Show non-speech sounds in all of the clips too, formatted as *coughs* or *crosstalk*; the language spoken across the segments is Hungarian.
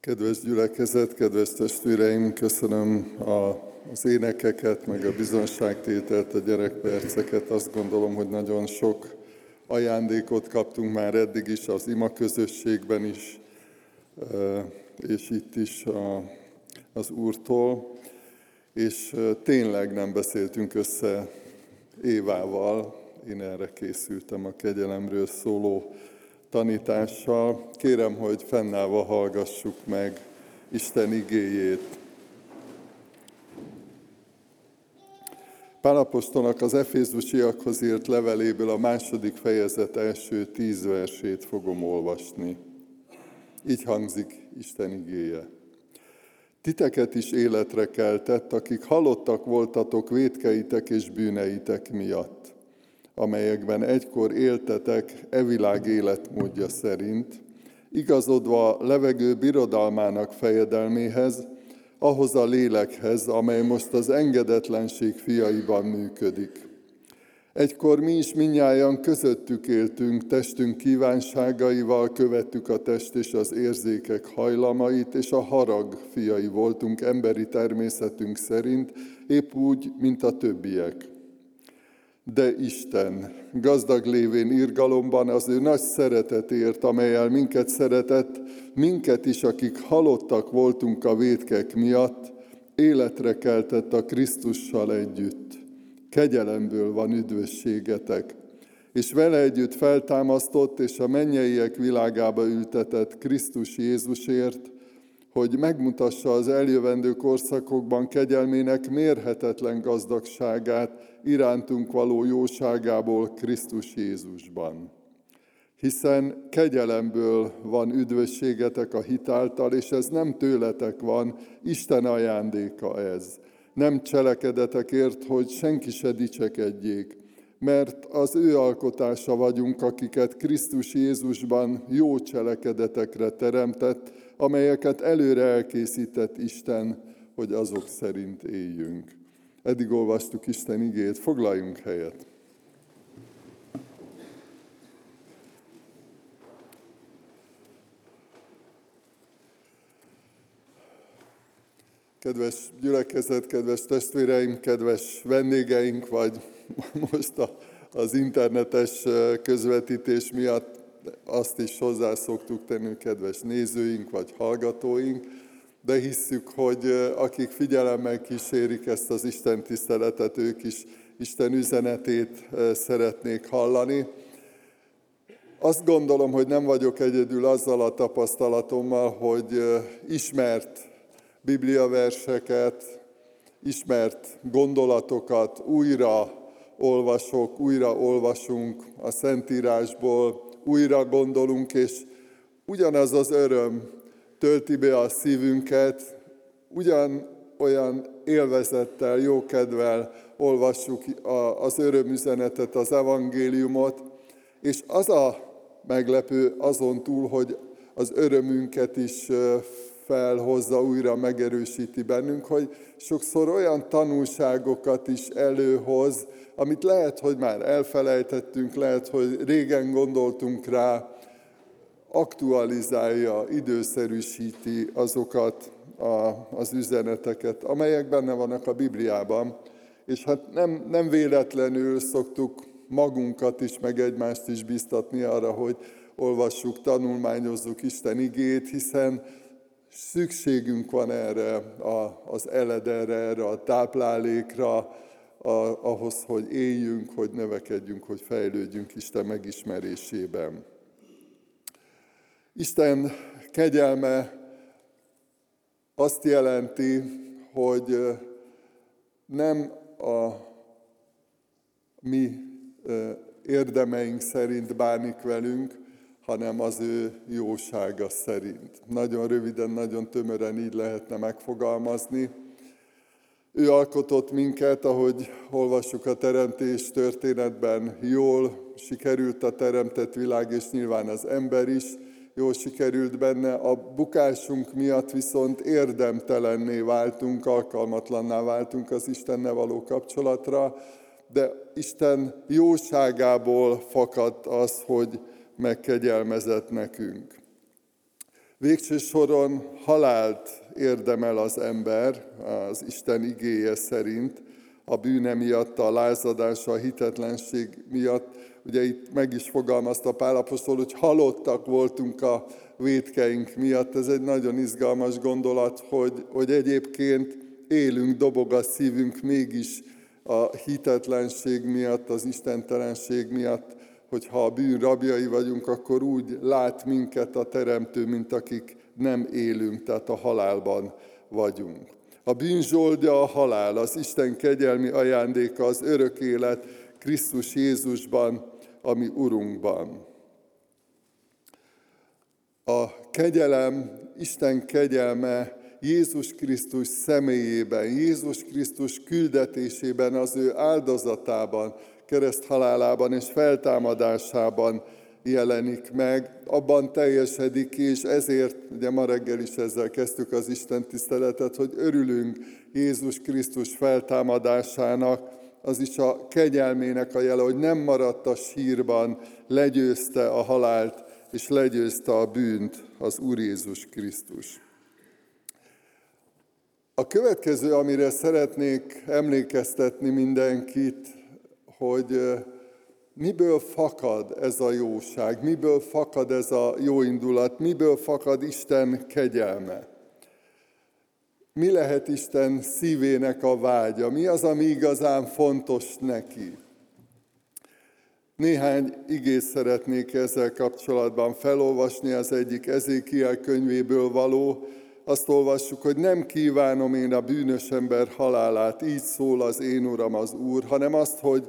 Kedves gyülekezet, kedves testvéreim, köszönöm a, az énekeket, meg a bizonságtételt, a gyerekperceket. Azt gondolom, hogy nagyon sok ajándékot kaptunk már eddig is, az ima közösségben is, és itt is a, az Úrtól. És tényleg nem beszéltünk össze Évával, én erre készültem a kegyelemről szóló tanítással. Kérem, hogy fennállva hallgassuk meg Isten igéjét. Pálapostolnak az Efézusiakhoz írt leveléből a második fejezet első tíz versét fogom olvasni. Így hangzik Isten igéje. Titeket is életre keltett, akik halottak voltatok védkeitek és bűneitek miatt amelyekben egykor éltetek e világ életmódja szerint, igazodva levegő birodalmának fejedelméhez, ahhoz a lélekhez, amely most az engedetlenség fiaiban működik. Egykor mi is minnyáján közöttük éltünk, testünk kívánságaival követtük a test és az érzékek hajlamait, és a harag fiai voltunk emberi természetünk szerint, épp úgy, mint a többiek. De Isten gazdag lévén irgalomban az ő nagy szeretetért, amelyel minket szeretett, minket is, akik halottak voltunk a védkek miatt, életre keltett a Krisztussal együtt. Kegyelemből van üdvösségetek, és vele együtt feltámasztott és a mennyeiek világába ültetett Krisztus Jézusért, hogy megmutassa az eljövendő korszakokban kegyelmének mérhetetlen gazdagságát irántunk való jóságából Krisztus Jézusban. Hiszen kegyelemből van üdvösségetek a hitáltal, és ez nem tőletek van, Isten ajándéka ez. Nem cselekedetekért, hogy senki se dicsekedjék, mert az ő alkotása vagyunk, akiket Krisztus Jézusban jó cselekedetekre teremtett, amelyeket előre elkészített Isten, hogy azok szerint éljünk. Eddig olvastuk Isten igét, foglaljunk helyet. Kedves gyülekezet, kedves testvéreim, kedves vendégeink, vagy most a, az internetes közvetítés miatt azt is hozzá szoktuk tenni, kedves nézőink vagy hallgatóink, de hisszük, hogy akik figyelemmel kísérik ezt az Isten tiszteletet, ők is Isten üzenetét szeretnék hallani. Azt gondolom, hogy nem vagyok egyedül azzal a tapasztalatommal, hogy ismert bibliaverseket, ismert gondolatokat újra olvasok, újra olvasunk a Szentírásból, újra gondolunk, és ugyanaz az öröm tölti be a szívünket, ugyan olyan élvezettel, jókedvel olvassuk az örömüzenetet, az evangéliumot, és az a meglepő azon túl, hogy az örömünket is felhozza, újra megerősíti bennünk, hogy sokszor olyan tanulságokat is előhoz, amit lehet, hogy már elfelejtettünk, lehet, hogy régen gondoltunk rá, aktualizálja, időszerűsíti azokat a, az üzeneteket, amelyek benne vannak a Bibliában. És hát nem, nem véletlenül szoktuk magunkat is, meg egymást is biztatni arra, hogy olvassuk, tanulmányozzuk Isten igét, hiszen szükségünk van erre a, az elederre, erre a táplálékra, a, ahhoz, hogy éljünk, hogy növekedjünk, hogy fejlődjünk Isten megismerésében. Isten kegyelme azt jelenti, hogy nem a mi érdemeink szerint bánik velünk, hanem az ő jósága szerint. Nagyon röviden, nagyon tömören így lehetne megfogalmazni. Ő alkotott minket, ahogy olvassuk a teremtés történetben, jól sikerült a teremtett világ, és nyilván az ember is, jól sikerült benne, a bukásunk miatt viszont érdemtelenné váltunk, alkalmatlanná váltunk az Istennel való kapcsolatra, de Isten jóságából fakadt az, hogy megkegyelmezett nekünk. Végső soron halált érdemel az ember, az Isten igéje szerint, a bűne miatt, a lázadása, a hitetlenség miatt. Ugye itt meg is fogalmazta Pálapostól, hogy halottak voltunk a védkeink miatt. Ez egy nagyon izgalmas gondolat, hogy, hogy egyébként élünk, dobog a szívünk mégis a hitetlenség miatt, az istentelenség miatt, hogyha a bűn rabjai vagyunk, akkor úgy lát minket a Teremtő, mint akik nem élünk, tehát a halálban vagyunk. A bűn zsoldja a halál, az Isten kegyelmi ajándéka, az örök élet Krisztus Jézusban, ami Urunkban. A kegyelem, Isten kegyelme Jézus Krisztus személyében, Jézus Krisztus küldetésében, az ő áldozatában, kereszt halálában és feltámadásában jelenik meg, abban teljesedik ki, és ezért, ugye ma reggel is ezzel kezdtük az Isten tiszteletet, hogy örülünk Jézus Krisztus feltámadásának, az is a kegyelmének a jele, hogy nem maradt a sírban, legyőzte a halált, és legyőzte a bűnt az Úr Jézus Krisztus. A következő, amire szeretnék emlékeztetni mindenkit, hogy miből fakad ez a jóság, miből fakad ez a jó indulat, miből fakad Isten kegyelme. Mi lehet Isten szívének a vágya, mi az, ami igazán fontos neki. Néhány igét szeretnék ezzel kapcsolatban felolvasni, az egyik Ezékiel könyvéből való, azt olvassuk, hogy nem kívánom én a bűnös ember halálát, így szól az én Uram az Úr, hanem azt, hogy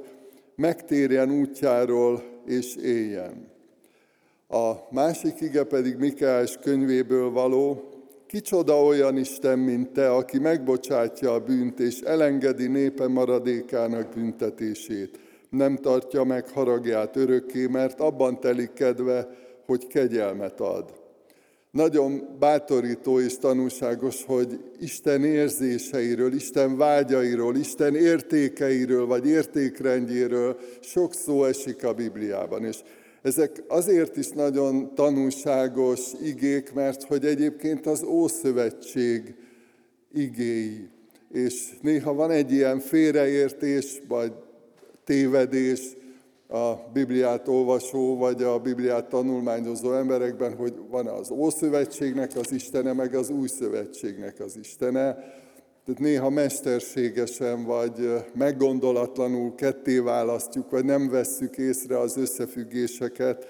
megtérjen útjáról és éljen. A másik ige pedig Mikeás könyvéből való, Kicsoda olyan Isten, mint te, aki megbocsátja a bűnt, és elengedi népe maradékának büntetését. Nem tartja meg haragját örökké, mert abban telik kedve, hogy kegyelmet ad. Nagyon bátorító és tanulságos, hogy Isten érzéseiről, Isten vágyairól, Isten értékeiről vagy értékrendjéről sok szó esik a Bibliában. És ezek azért is nagyon tanulságos igék, mert hogy egyébként az Ószövetség igéi. És néha van egy ilyen félreértés, vagy tévedés, a Bibliát olvasó, vagy a Bibliát tanulmányozó emberekben, hogy van az Ószövetségnek az Istene, meg az Új Szövetségnek az Istene. Tehát néha mesterségesen, vagy meggondolatlanul ketté választjuk, vagy nem vesszük észre az összefüggéseket,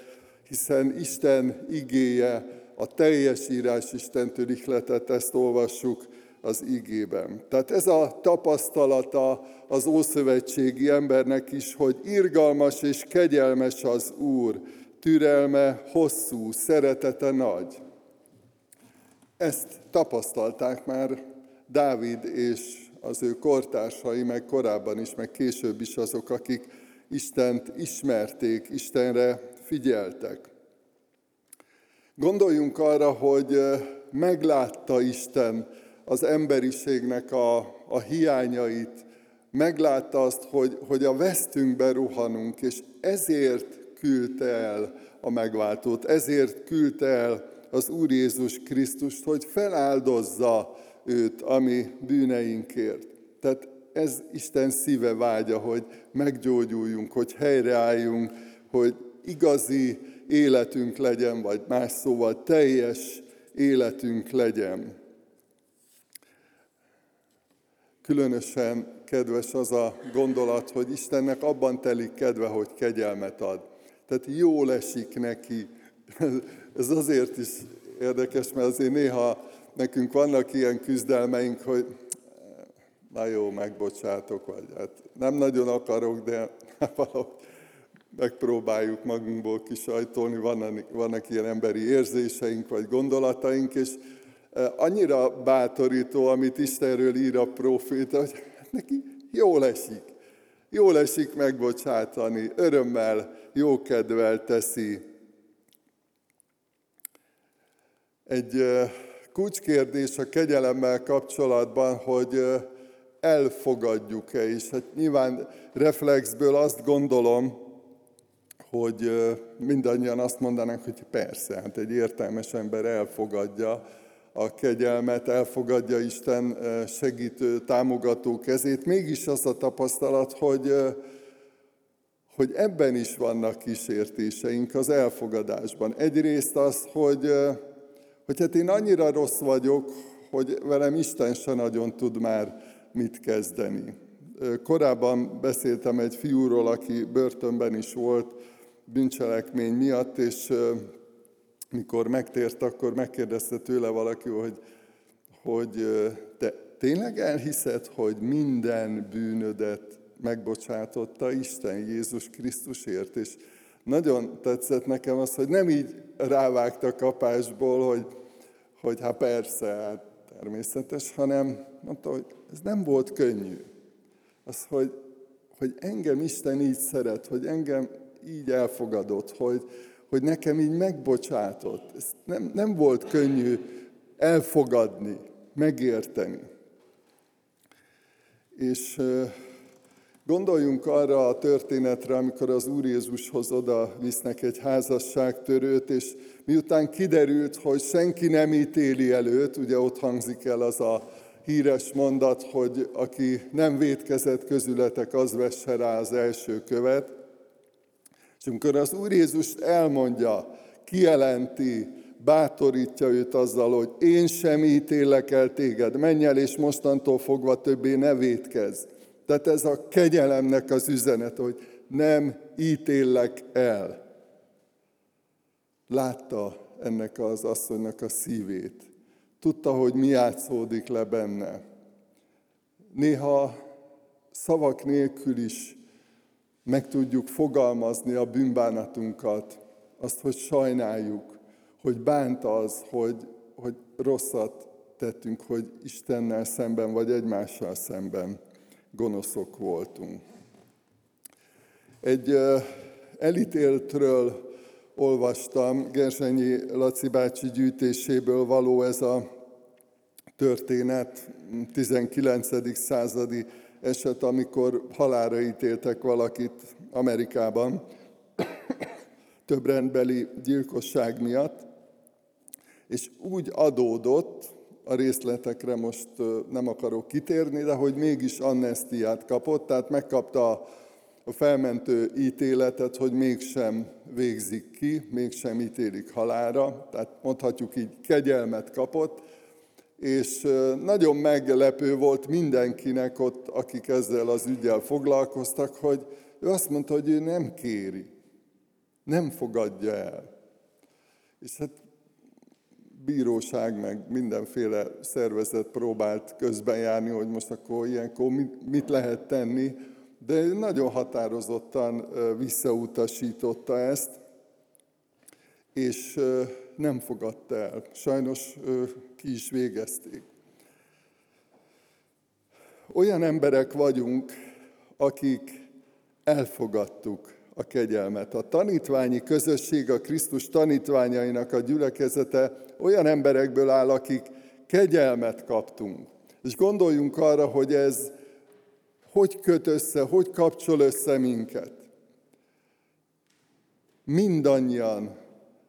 hiszen Isten igéje, a teljes írás Istentől ihletett, ezt olvassuk az igében. Tehát ez a tapasztalata az ószövetségi embernek is, hogy irgalmas és kegyelmes az Úr, türelme hosszú, szeretete nagy. Ezt tapasztalták már Dávid és az ő kortársai, meg korábban is, meg később is azok, akik Istent ismerték, Istenre figyeltek. Gondoljunk arra, hogy meglátta Isten az emberiségnek a, a hiányait, meglátta azt, hogy, hogy a vesztünkbe ruhanunk, és ezért küldte el a megváltót, ezért küldte el az Úr Jézus Krisztust, hogy feláldozza őt a mi bűneinkért. Tehát ez Isten szíve vágya, hogy meggyógyuljunk, hogy helyreálljunk, hogy igazi életünk legyen, vagy más szóval teljes életünk legyen. Különösen kedves az a gondolat, hogy Istennek abban telik kedve, hogy kegyelmet ad. Tehát jól esik neki. *laughs* Ez azért is érdekes, mert azért néha nekünk vannak ilyen küzdelmeink, hogy na jó, megbocsátok, vagy hát nem nagyon akarok, de *laughs* valahogy megpróbáljuk magunkból kisajtolni, vannak, vannak ilyen emberi érzéseink, vagy gondolataink, és annyira bátorító, amit Istenről ír a proféta, hogy neki jól esik. Jól esik megbocsátani, örömmel, jókedvel teszi. Egy kulcskérdés a kegyelemmel kapcsolatban, hogy elfogadjuk-e, és hát nyilván reflexből azt gondolom, hogy mindannyian azt mondanánk, hogy persze, hát egy értelmes ember elfogadja a kegyelmet, elfogadja Isten segítő, támogató kezét. Mégis az a tapasztalat, hogy, hogy ebben is vannak kísértéseink az elfogadásban. Egyrészt az, hogy, hogy hát én annyira rossz vagyok, hogy velem Isten se nagyon tud már mit kezdeni. Korábban beszéltem egy fiúról, aki börtönben is volt bűncselekmény miatt, és mikor megtért, akkor megkérdezte tőle valaki, hogy, hogy te tényleg elhiszed, hogy minden bűnödet megbocsátotta Isten Jézus Krisztusért, és nagyon tetszett nekem az, hogy nem így rávágta kapásból, hogy, hogy hát persze, hát természetes, hanem mondta, hogy ez nem volt könnyű. Az, hogy, hogy engem Isten így szeret, hogy engem így elfogadott, hogy, hogy nekem így megbocsátott. Ez nem, nem volt könnyű elfogadni, megérteni. És Gondoljunk arra a történetre, amikor az Úr Jézushoz oda visznek egy házasságtörőt, és miután kiderült, hogy senki nem ítéli előtt, ugye ott hangzik el az a híres mondat, hogy aki nem védkezett közületek, az vesse rá az első követ. És amikor az Úr Jézus elmondja, kijelenti, bátorítja őt azzal, hogy én sem ítélek el téged, menj el, és mostantól fogva többé ne védkezz. Tehát ez a kegyelemnek az üzenet, hogy nem ítélek el. Látta ennek az asszonynak a szívét. Tudta, hogy mi játszódik le benne. Néha szavak nélkül is meg tudjuk fogalmazni a bűnbánatunkat, azt, hogy sajnáljuk, hogy bánt az, hogy, hogy rosszat tettünk, hogy Istennel szemben vagy egymással szemben gonoszok voltunk. Egy elítéltről olvastam, Gerzsenyi Laci bácsi gyűjtéséből való ez a történet, 19. századi eset, amikor halára ítéltek valakit Amerikában, *coughs* több rendbeli gyilkosság miatt, és úgy adódott, a részletekre most nem akarok kitérni, de hogy mégis amnestiát kapott, tehát megkapta a felmentő ítéletet, hogy mégsem végzik ki, mégsem ítélik halára, tehát mondhatjuk így kegyelmet kapott, és nagyon meglepő volt mindenkinek ott, akik ezzel az ügyel foglalkoztak, hogy ő azt mondta, hogy ő nem kéri, nem fogadja el. És hát bíróság, meg mindenféle szervezet próbált közben járni, hogy most akkor ilyenkor mit lehet tenni, de nagyon határozottan visszautasította ezt, és nem fogadta el. Sajnos ki is végezték. Olyan emberek vagyunk, akik elfogadtuk a kegyelmet. A tanítványi közösség, a Krisztus tanítványainak a gyülekezete olyan emberekből áll, akik kegyelmet kaptunk. És gondoljunk arra, hogy ez hogy köt össze, hogy kapcsol össze minket. Mindannyian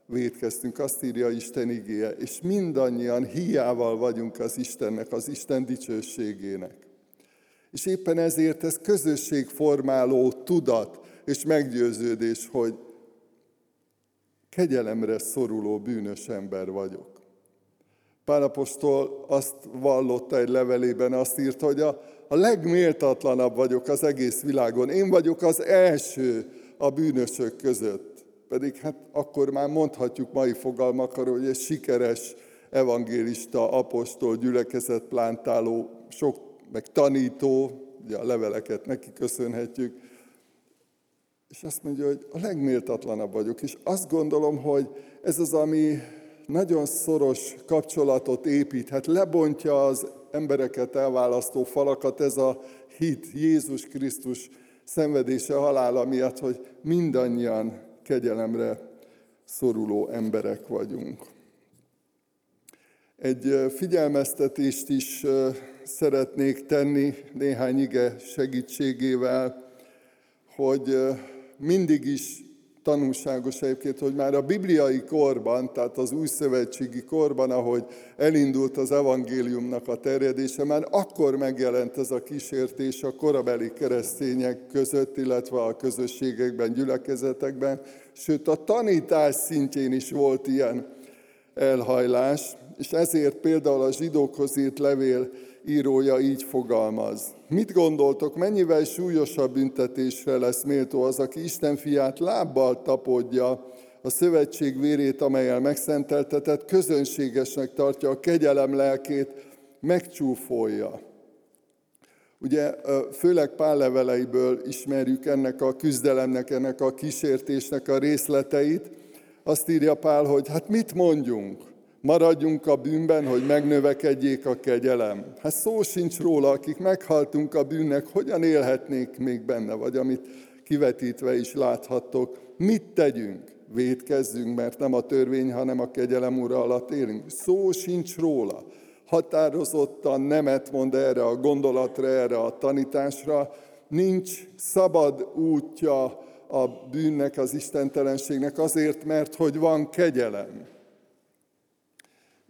védkeztünk, azt írja Isten igéje, és mindannyian hiával vagyunk az Istennek, az Isten dicsőségének. És éppen ezért ez közösségformáló tudat, és meggyőződés, hogy kegyelemre szoruló bűnös ember vagyok. Pálapostól azt vallotta egy levelében, azt írta, hogy a, a legméltatlanabb vagyok az egész világon. Én vagyok az első a bűnösök között. Pedig hát akkor már mondhatjuk mai fogalmakkal, hogy egy sikeres evangélista, apostol, gyülekezet plántáló, sok, meg tanító, ugye a leveleket neki köszönhetjük, és azt mondja, hogy a legméltatlanabb vagyok. És azt gondolom, hogy ez az, ami nagyon szoros kapcsolatot építhet, lebontja az embereket elválasztó falakat, ez a hit Jézus Krisztus szenvedése, halála miatt, hogy mindannyian kegyelemre szoruló emberek vagyunk. Egy figyelmeztetést is szeretnék tenni néhány ige segítségével, hogy mindig is tanulságos egyébként, hogy már a bibliai korban, tehát az új szövetségi korban, ahogy elindult az evangéliumnak a terjedése, már akkor megjelent ez a kísértés a korabeli keresztények között, illetve a közösségekben, gyülekezetekben, sőt a tanítás szintjén is volt ilyen elhajlás, és ezért például a zsidókhoz írt levél írója így fogalmaz. Mit gondoltok, mennyivel súlyosabb büntetésre lesz méltó az, aki Isten fiát lábbal tapodja, a szövetség vérét, amelyel megszenteltetett, közönségesnek tartja a kegyelem lelkét, megcsúfolja. Ugye főleg Pál leveleiből ismerjük ennek a küzdelemnek, ennek a kísértésnek a részleteit. Azt írja Pál, hogy hát mit mondjunk? Maradjunk a bűnben, hogy megnövekedjék a kegyelem. Hát szó sincs róla, akik meghaltunk a bűnnek, hogyan élhetnék még benne, vagy amit kivetítve is láthattok. Mit tegyünk? Védkezzünk, mert nem a törvény, hanem a kegyelem ura alatt élünk. Szó sincs róla. Határozottan nemet mond erre a gondolatra, erre a tanításra. Nincs szabad útja a bűnnek, az istentelenségnek azért, mert hogy van kegyelem.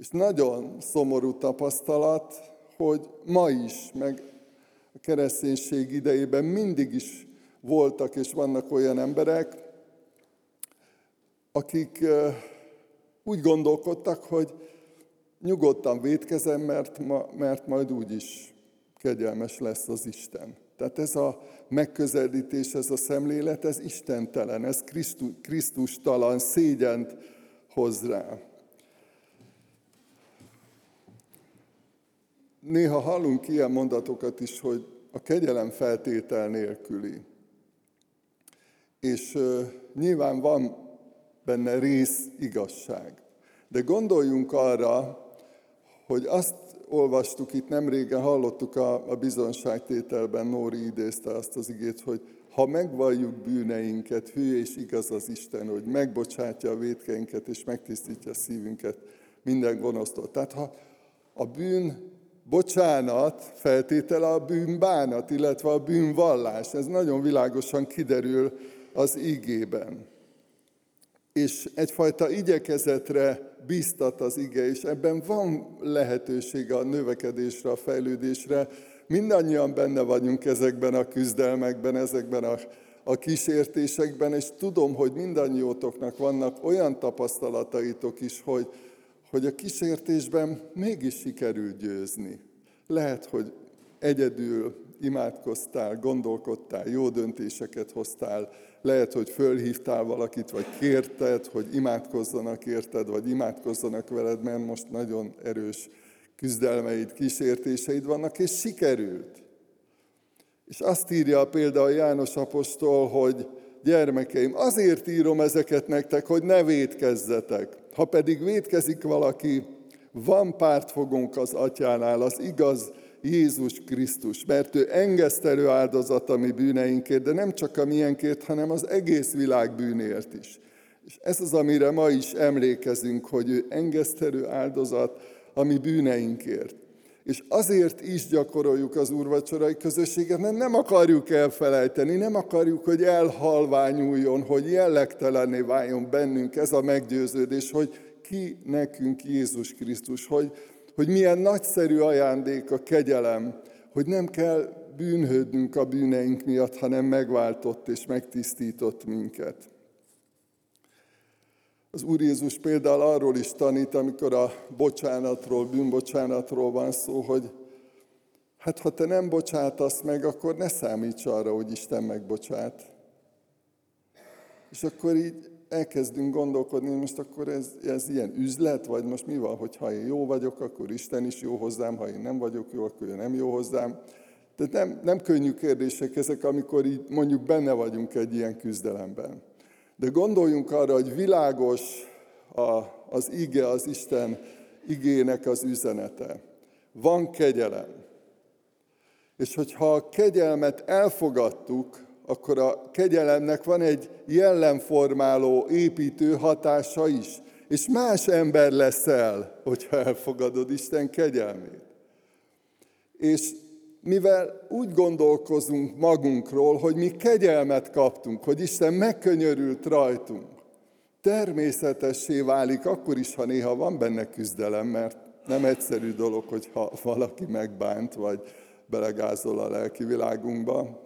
És nagyon szomorú tapasztalat, hogy ma is, meg a kereszténység idejében mindig is voltak és vannak olyan emberek, akik úgy gondolkodtak, hogy nyugodtan védkezem, mert, ma, mert majd úgy is kegyelmes lesz az Isten. Tehát ez a megközelítés, ez a szemlélet, ez istentelen, ez Krisztustalan, szégyent hoz rá. Néha hallunk ilyen mondatokat is, hogy a kegyelem feltétel nélküli. És nyilván van benne rész igazság. De gondoljunk arra, hogy azt olvastuk itt nemrégen, hallottuk a, a bizonságtételben, Nóri idézte azt az igét, hogy ha megvalljuk bűneinket, hű és igaz az Isten, hogy megbocsátja a védkeinket és megtisztítja a szívünket minden gonosztól. Tehát ha a bűn bocsánat feltétele a bűnbánat, illetve a bűnvallás. Ez nagyon világosan kiderül az igében. És egyfajta igyekezetre biztat az ige, és ebben van lehetősége a növekedésre, a fejlődésre. Mindannyian benne vagyunk ezekben a küzdelmekben, ezekben a, a kísértésekben, és tudom, hogy mindannyiótoknak vannak olyan tapasztalataitok is, hogy, hogy a kísértésben mégis sikerült győzni. Lehet, hogy egyedül imádkoztál, gondolkodtál, jó döntéseket hoztál, lehet, hogy fölhívtál valakit, vagy kérted, hogy imádkozzanak érted, vagy imádkozzanak veled, mert most nagyon erős küzdelmeid, kísértéseid vannak, és sikerült. És azt írja például János apostol, hogy gyermekeim, azért írom ezeket nektek, hogy ne védkezzetek. Ha pedig védkezik valaki, van pártfogónk az atyánál, az igaz Jézus Krisztus, mert ő engesztelő áldozat a mi bűneinkért, de nem csak a miénkért, hanem az egész világ bűnért is. És ez az, amire ma is emlékezünk, hogy ő engesztelő áldozat a mi bűneinkért. És azért is gyakoroljuk az úrvacsorai közösséget, mert nem akarjuk elfelejteni, nem akarjuk, hogy elhalványuljon, hogy jellegtelenné váljon bennünk ez a meggyőződés, hogy ki nekünk Jézus Krisztus, hogy, hogy milyen nagyszerű ajándék a kegyelem, hogy nem kell bűnhődnünk a bűneink miatt, hanem megváltott és megtisztított minket. Az Úr Jézus például arról is tanít, amikor a bocsánatról, bűnbocsánatról van szó, hogy hát ha te nem bocsátasz meg, akkor ne számíts arra, hogy Isten megbocsát. És akkor így elkezdünk gondolkodni, most akkor ez, ez ilyen üzlet, vagy most mi van, hogy ha én jó vagyok, akkor Isten is jó hozzám, ha én nem vagyok jó, akkor ő nem jó hozzám. Tehát nem, nem könnyű kérdések ezek, amikor így mondjuk benne vagyunk egy ilyen küzdelemben. De gondoljunk arra, hogy világos a, az ige, az Isten igének az üzenete. Van kegyelem. És hogyha a kegyelmet elfogadtuk, akkor a kegyelemnek van egy jellemformáló, építő hatása is. És más ember leszel, hogyha elfogadod Isten kegyelmét. És mivel úgy gondolkozunk magunkról, hogy mi kegyelmet kaptunk, hogy Isten megkönyörült rajtunk, természetessé válik akkor is, ha néha van benne küzdelem, mert nem egyszerű dolog, hogyha valaki megbánt, vagy belegázol a lelki világunkba.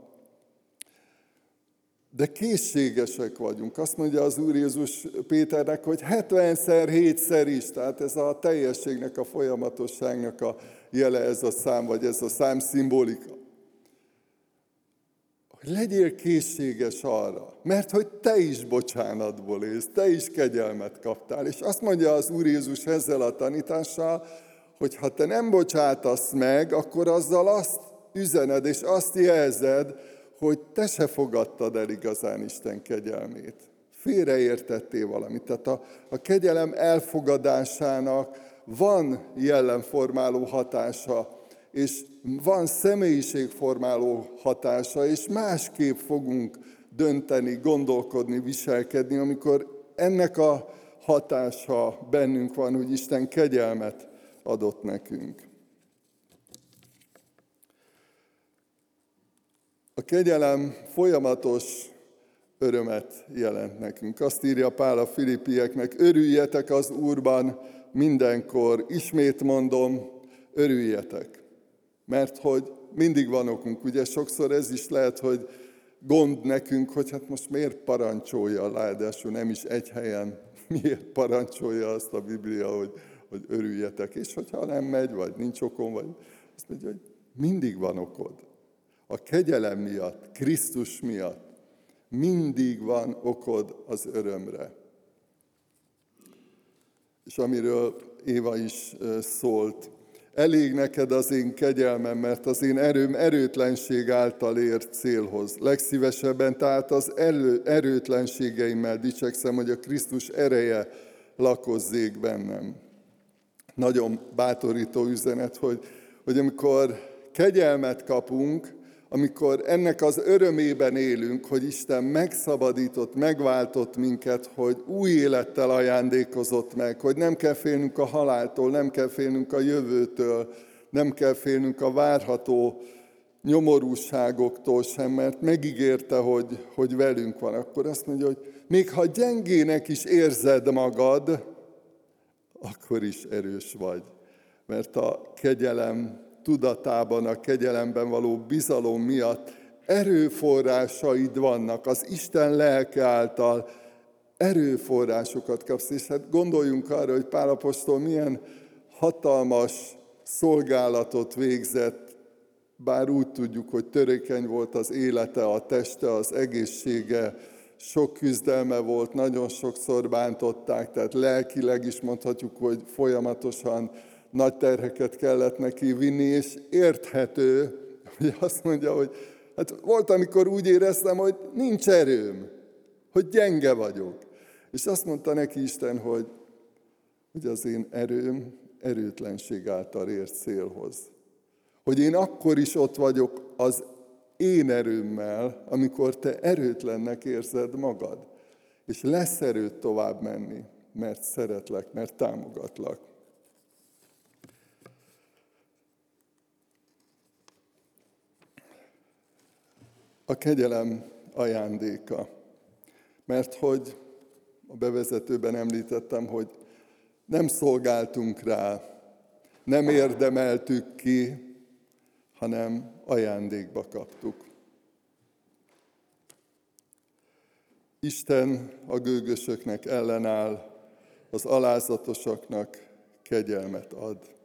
De készségesek vagyunk. Azt mondja az Úr Jézus Péternek, hogy 70-szer, 7-szer is, tehát ez a teljességnek, a folyamatosságnak a jele ez a szám, vagy ez a szám szimbolika. Hogy legyél készséges arra, mert hogy te is bocsánatból élsz, te is kegyelmet kaptál. És azt mondja az Úr Jézus ezzel a tanítással, hogy ha te nem bocsátasz meg, akkor azzal azt üzened és azt jelzed, hogy te se fogadtad el igazán Isten kegyelmét. Félreértettél valamit. Tehát a, a kegyelem elfogadásának van jellemformáló hatása, és van személyiségformáló hatása, és másképp fogunk dönteni, gondolkodni, viselkedni, amikor ennek a hatása bennünk van, hogy Isten kegyelmet adott nekünk. A kegyelem folyamatos örömet jelent nekünk. Azt írja Pál a filippieknek, örüljetek az Úrban mindenkor, ismét mondom, örüljetek. Mert hogy mindig van okunk, ugye sokszor ez is lehet, hogy gond nekünk, hogy hát most miért parancsolja, ráadásul nem is egy helyen, *laughs* miért parancsolja azt a Biblia, hogy, hogy örüljetek, és hogyha nem megy, vagy nincs okon, vagy azt mondja, hogy mindig van okod. A kegyelem miatt, Krisztus miatt mindig van okod az örömre. És amiről Éva is szólt, elég neked az én kegyelmem, mert az én erőm erőtlenség által ért célhoz. Legszívesebben tehát az elő, erőtlenségeimmel dicsekszem, hogy a Krisztus ereje lakozzék bennem. Nagyon bátorító üzenet, hogy, hogy amikor kegyelmet kapunk, amikor ennek az örömében élünk, hogy Isten megszabadított, megváltott minket, hogy új élettel ajándékozott meg, hogy nem kell félnünk a haláltól, nem kell félnünk a jövőtől, nem kell félnünk a várható nyomorúságoktól sem, mert megígérte, hogy, hogy velünk van. Akkor azt mondja, hogy még ha gyengének is érzed magad, akkor is erős vagy. Mert a kegyelem tudatában, a kegyelemben való bizalom miatt erőforrásaid vannak, az Isten lelke által erőforrásokat kapsz. És hát gondoljunk arra, hogy Pálapostól milyen hatalmas szolgálatot végzett, bár úgy tudjuk, hogy törékeny volt az élete, a teste, az egészsége, sok küzdelme volt, nagyon sokszor bántották, tehát lelkileg is mondhatjuk, hogy folyamatosan nagy terheket kellett neki vinni, és érthető, hogy azt mondja, hogy hát volt, amikor úgy éreztem, hogy nincs erőm, hogy gyenge vagyok. És azt mondta neki Isten, hogy, hogy az én erőm erőtlenség által ért célhoz. Hogy én akkor is ott vagyok az én erőmmel, amikor te erőtlennek érzed magad. És lesz erőt tovább menni, mert szeretlek, mert támogatlak. A kegyelem ajándéka. Mert hogy a bevezetőben említettem, hogy nem szolgáltunk rá, nem érdemeltük ki, hanem ajándékba kaptuk. Isten a gőgösöknek ellenáll, az alázatosaknak kegyelmet ad.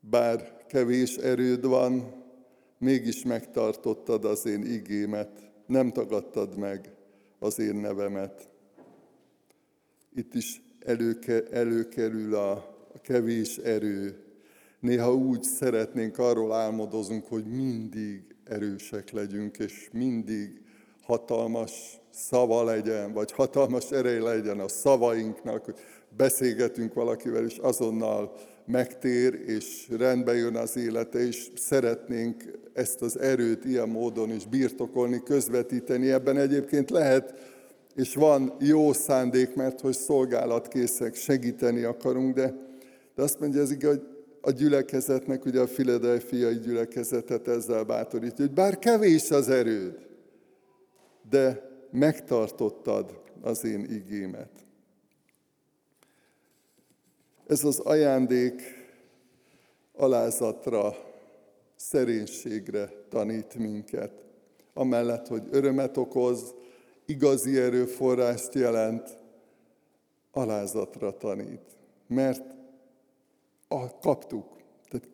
Bár kevés erőd van, mégis megtartottad az én igémet, nem tagadtad meg az én nevemet. Itt is előke, előkerül a, a kevés erő. Néha úgy szeretnénk, arról álmodozunk, hogy mindig erősek legyünk, és mindig hatalmas szava legyen, vagy hatalmas erej legyen a szavainknak, hogy beszélgetünk valakivel, és azonnal megtér, és rendbe jön az élete, és szeretnénk ezt az erőt ilyen módon is birtokolni, közvetíteni. Ebben egyébként lehet, és van jó szándék, mert hogy szolgálatkészek, segíteni akarunk, de, de azt mondja az ige, hogy a gyülekezetnek, ugye a filadelfiai gyülekezetet ezzel bátorítja, hogy bár kevés az erőd, de megtartottad az én igémet. Ez az ajándék alázatra, szerénységre tanít minket. Amellett, hogy örömet okoz, igazi erőforrást jelent, alázatra tanít. Mert a, kaptuk, tehát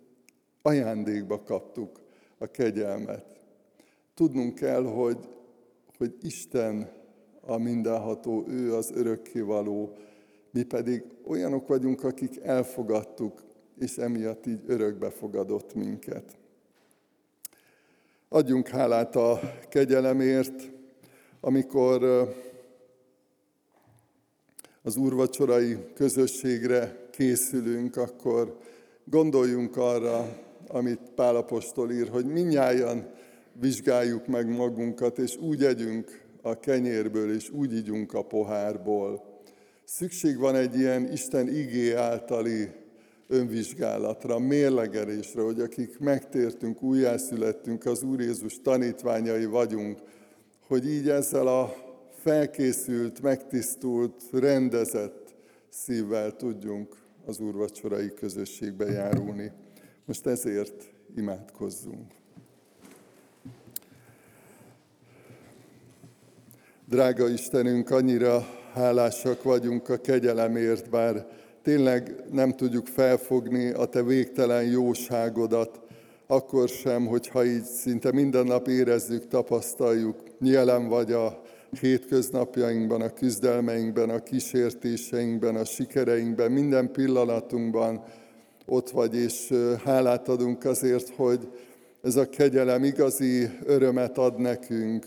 ajándékba kaptuk a kegyelmet. Tudnunk kell, hogy, hogy Isten a mindenható, ő az örökkévaló, mi pedig olyanok vagyunk, akik elfogadtuk, és emiatt így örökbe fogadott minket. Adjunk hálát a kegyelemért, amikor az úrvacsorai közösségre készülünk, akkor gondoljunk arra, amit Pálapostól ír, hogy minnyáján vizsgáljuk meg magunkat, és úgy együnk a kenyérből, és úgy ígyunk a pohárból. Szükség van egy ilyen Isten igé általi önvizsgálatra, mérlegelésre, hogy akik megtértünk, újjászülettünk, az Úr Jézus tanítványai vagyunk, hogy így ezzel a felkészült, megtisztult, rendezett szívvel tudjunk az úrvacsorai közösségbe járulni. Most ezért imádkozzunk. Drága Istenünk, annyira hálásak vagyunk a kegyelemért, bár tényleg nem tudjuk felfogni a Te végtelen jóságodat, akkor sem, hogyha így szinte minden nap érezzük, tapasztaljuk, jelen vagy a hétköznapjainkban, a küzdelmeinkben, a kísértéseinkben, a sikereinkben, minden pillanatunkban ott vagy, és hálát adunk azért, hogy ez a kegyelem igazi örömet ad nekünk,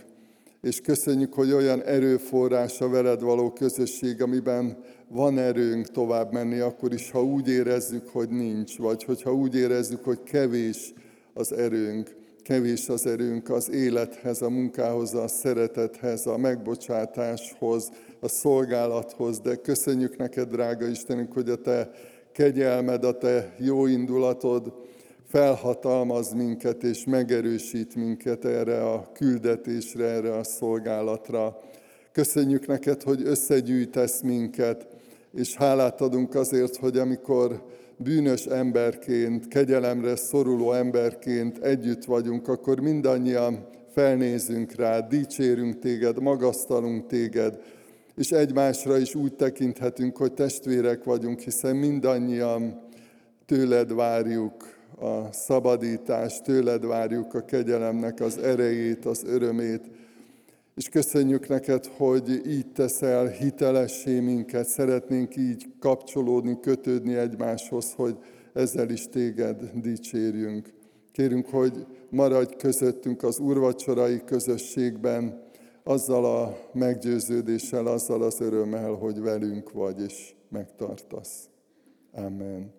és köszönjük, hogy olyan erőforrás a veled való közösség, amiben van erőnk tovább menni, akkor is, ha úgy érezzük, hogy nincs, vagy hogyha úgy érezzük, hogy kevés az erőnk, kevés az erőnk az élethez, a munkához, a szeretethez, a megbocsátáshoz, a szolgálathoz, de köszönjük neked, drága Istenünk, hogy a te kegyelmed, a te jó indulatod felhatalmaz minket és megerősít minket erre a küldetésre, erre a szolgálatra. Köszönjük neked, hogy összegyűjtesz minket, és hálát adunk azért, hogy amikor bűnös emberként, kegyelemre szoruló emberként együtt vagyunk, akkor mindannyian felnézünk rá, dicsérünk téged, magasztalunk téged, és egymásra is úgy tekinthetünk, hogy testvérek vagyunk, hiszen mindannyian tőled várjuk a szabadítást, tőled várjuk a kegyelemnek az erejét, az örömét, és köszönjük neked, hogy így teszel hitelessé minket, szeretnénk így kapcsolódni, kötődni egymáshoz, hogy ezzel is téged dicsérjünk. Kérünk, hogy maradj közöttünk az urvacsorai közösségben, azzal a meggyőződéssel, azzal az örömmel, hogy velünk vagy és megtartasz. Amen.